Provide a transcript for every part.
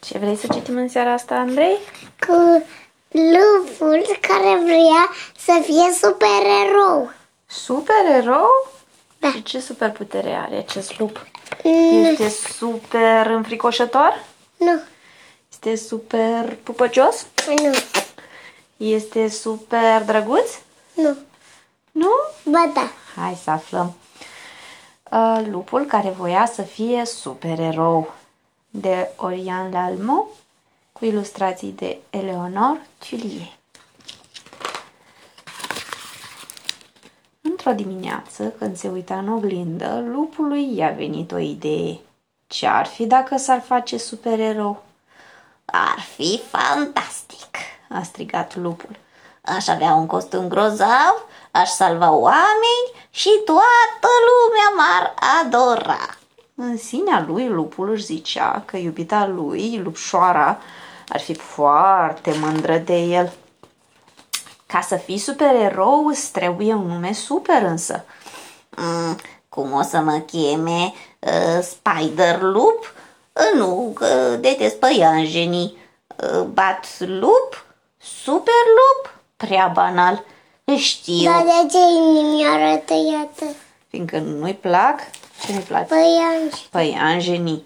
Ce vrei să citim în seara asta, Andrei? Cu lupul care vrea să fie supererou. Supererou? Da. Și ce superputere are acest lup? Mm, Este super înfricoșător? Nu, Este super pupăcios? nu, Este super drăguț? nu. Nu? Ba da. Hai să aflăm. Uh, lupul care voia să fie supererou de Orian Lalmo cu ilustrații de Eleonor Tullier. Într-o dimineață, când se uita în oglindă, lupului i-a venit o idee. Ce ar fi dacă s-ar face supererou? Ar fi fantastic. A strigat lupul. Aș avea un costum grozav, aș salva oameni și toată lumea m-ar adora. În sinea lui, lupul își zicea că iubita lui, lupșoara, ar fi foarte mândră de el. Ca să fii supererou, îți trebuie un nume super însă. Mm, cum o să mă cheme? Uh, Spider Loop? Uh, nu, că detest păianjenii. Uh, bat Loop? Super Loop? Prea banal. Știu, Dar de ce inimioară tăiată? Fiindcă nu-i plac, ce nu-i place? Păi, Angi, Păianjenii.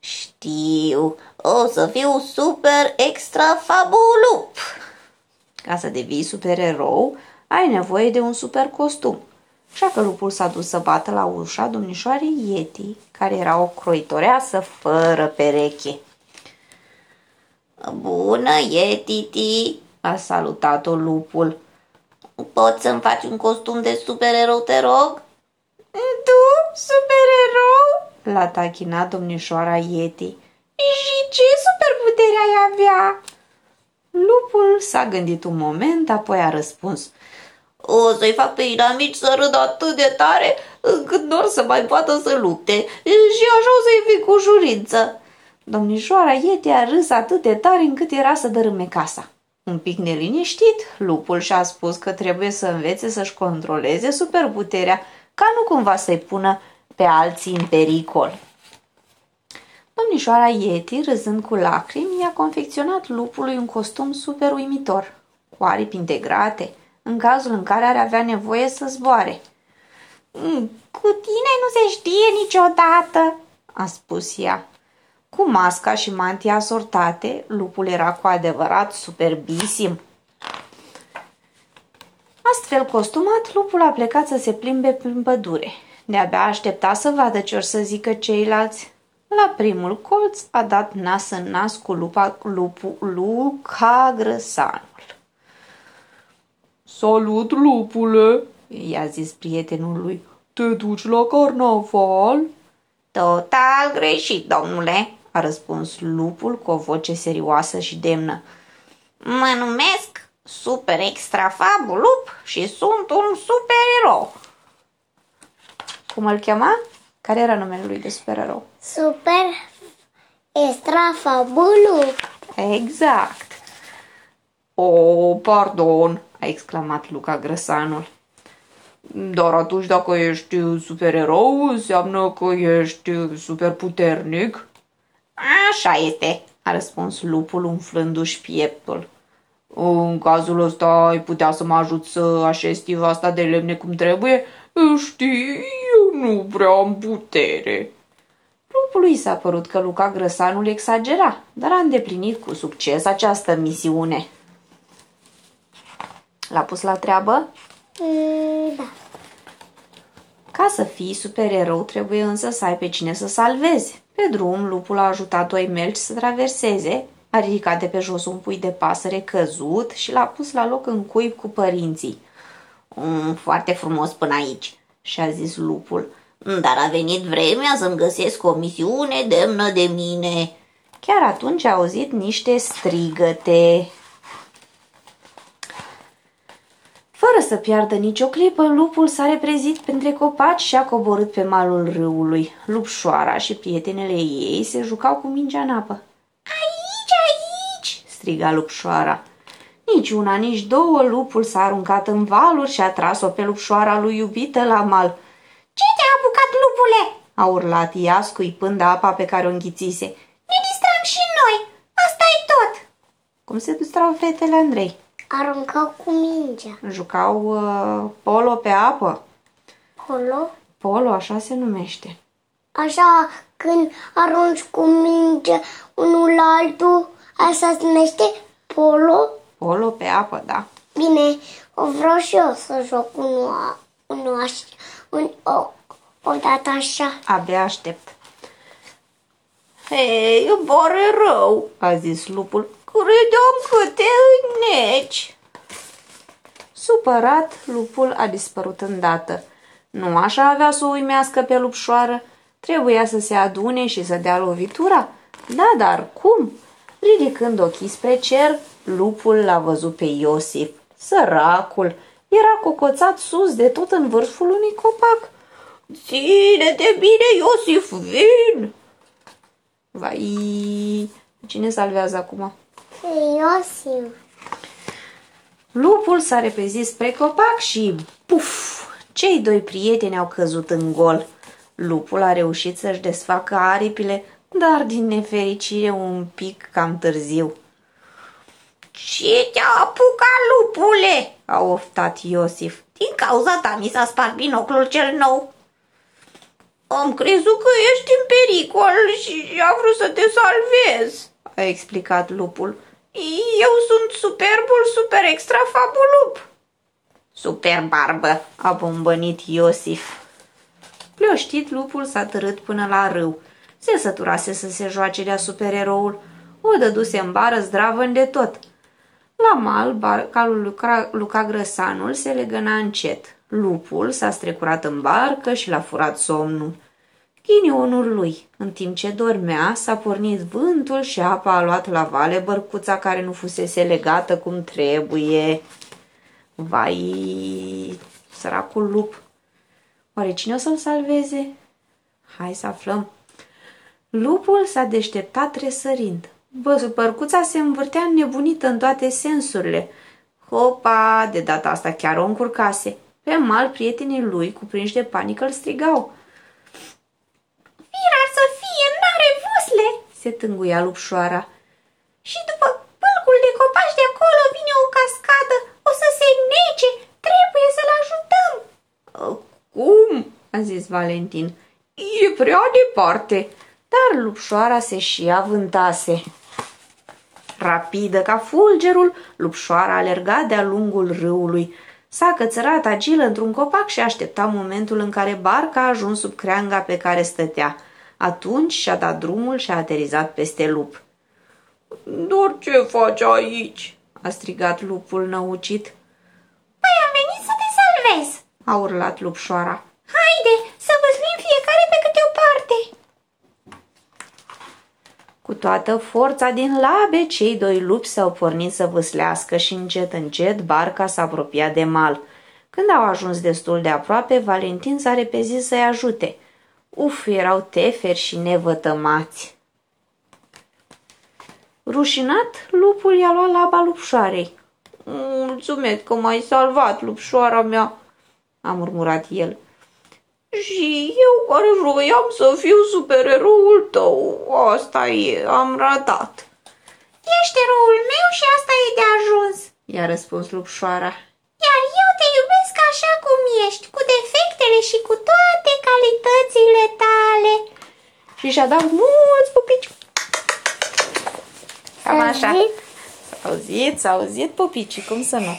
știu. O să fiu super extra fabulup. Ca să devii supererou, ai nevoie de un super costum. Așa că lupul s-a dus să bată la ușa domnișoarei Yeti, care era o croitoreasă fără pereche. Bună, e Titi. A salutat-o lupul. Poți să-mi faci un costum de supererou, te rog? Tu, supererou? L-a tachinat domnișoara Yeti. Și ce superputere ai avea? Lupul s-a gândit un moment, apoi a răspuns. O să-i fac pe inamici să râdă atât de tare încât nu or să mai poată să lupte și așa o să-i fie cu ușurință. Domnișoara Yeti a râs atât de tare încât era să dărâme casa. Un pic neliniștit, lupul și-a spus că trebuie să învețe să-și controleze superputerea, ca nu cumva să-i pună pe alții în pericol. Domnișoara Yeti, râzând cu lacrimi, i-a confecționat lupului un costum super uimitor, cu aripi integrate, în cazul în care ar avea nevoie să zboare. "Mm, Cu tine nu se știe niciodată. a spus ea. Cu masca și mantia asortate, lupul era cu adevărat superbisim. Astfel costumat, lupul a plecat să se plimbe prin pădure. De-abia aștepta să vadă ce or să zică ceilalți. La primul colț a dat nas în nas cu lupa, lupu, Luca Grăsanul. Salut, lupule! I-a zis prietenul lui. Te duci la carnaval? Total greșit, domnule. A răspuns lupul cu o voce serioasă și demnă. Mă numesc Super Extra Fabulup și sunt un supererou. Cum îl chema? Care era numele lui de supererou? super extra fabulu. Exact. O, pardon, a exclamat Luca Grăsanul. Dar atunci dacă ești supererou, înseamnă că ești super puternic? Așa este. A răspuns lupul umflându-și pieptul. În cazul ăsta ai putea să mă ajut să așez stiva asta de lemne cum trebuie? Știi, eu nu prea am putere. Lupului s-a părut că Luca Grăsanul exagera, dar a îndeplinit cu succes această misiune. L-a pus la treabă? Mm, da. Ca să fii supererou, trebuie însă să ai pe cine să salvezi. Pe drum, lupul a ajutat doi melci să traverseze, a ridicat de pe jos un pui de pasăre căzut și l-a pus la loc în cuib cu părinții. Mm, foarte frumos până aici. Și-a zis lupul. Dar a venit vremea să-mi găsesc o misiune demnă de mine. Chiar atunci a auzit niște strigăte. Fără să piardă nicio clipă, lupul s-a reprezit printre copaci și a coborât pe malul râului. Lupșoara și prietenele ei se jucau cu mingea în apă. Aici, aici! striga lupșoara. Nici una, nici două, lupul s-a aruncat în valuri și a tras-o pe lupșoara lui iubită la mal. Ce te-a apucat, lupule? A urlat ea, scuipând apa pe care o înghițise. Ne distrăm și noi. ai tot! Cum se distrau fetele Andrei? Aruncau cu mingea. Jucau uh, polo pe apă. Polo. Polo, așa se numește. Așa, când arunci cu mingea unul la altul, asta se numește polo. Polo pe apă, da. Bine, o vreau și eu să joc unul, unul așa, un, o, o dată așa. Abia aștept. Hei, îmi pare rău, A zis lupul. credeam că te înneci. Supărat, lupul a dispărut îndată. Nu așa avea să o uimească pe lupșoară? Trebuia să se adune și să dea lovitura? Da, dar cum? Ridicând ochii spre cer, lupul l-a văzut pe Iosif. Săracul era cocoțat sus de tot în vârful unui copac. Ține-te bine, Iosif, vin! Vai, cine salvează acum? Iosif. Lupul s-a repezit spre copac și, puf, cei doi prieteni au căzut în gol. Lupul a reușit să-și desfacă aripile, dar din nefericire un pic cam târziu. Ce te-a apucat, lupule? a oftat Iosif. Din cauza ta mi s-a spart binoclul cel nou. Am crezut că ești în pericol și a vrut să te salvez, A explicat lupul. Eu sunt superbul super extra fabulup. Super barbă, a bombănit Iosif. Plioștit, lupul s-a târât până la râu. Se săturase să se joace de-a supereroul. O dăduse în bară zdravăn de tot. La mal, barca lui Luca, Luca Grăsanul se legăna încet. Lupul s-a strecurat în barcă și l-a furat somnul. Ghinionul lui, în timp ce dormea, s-a pornit vântul și apa a luat la vale bărcuța care nu fusese legată cum trebuie. Vai, săracul lup! Oare cine o să-l salveze? Hai să aflăm. Lupul s-a deșteptat tresărind. Bă, bărcuța se învârtea nebunită în toate sensurile. Hopa, de data asta chiar o încurcase. Pe mal, prietenii lui, cuprinși de panică, îl strigau. Firar să fie, n-are vusle! Se tânguia lupșoara. Și după pâlcul de copaci de acolo vine o cascadă, o să se nece, trebuie să-l ajutăm. Cum? a zis Valentin. E prea departe. Dar lupșoara se și avântase. Rapidă ca fulgerul, lupșoara alerga de-a lungul râului. S-a cățărat agilă într-un copac și aștepta momentul în care barca a ajuns sub creanga pe care stătea. Atunci și-a dat drumul și a aterizat peste lup. Dar ce faci aici? A strigat lupul năucit. Păi am venit să te salvez. A urlat lupșoara. Cu toată forța din labe, cei doi lupi s-au pornit să vâslească și încet, încet, barca s-a apropiat de mal. Când au ajuns destul de aproape, Valentin s-a repezit să-i ajute. Uf, erau teferi și nevătămați. Rușinat, lupul i-a luat laba lupșoarei. Mulțumesc că m-ai salvat, lupșoara mea, a murmurat el. Și eu care vroiam să fiu supereroul tău, asta e, am ratat. Ești eroul meu și asta e de ajuns. I-a răspuns lupșoara. Iar eu te iubesc așa cum ești, cu defectele și cu toate calitățile tale. Și și-a dat mulți pupici. Cam S-a așa. auzit? S-a auzit, s-a auzit pupicii, cum să nu?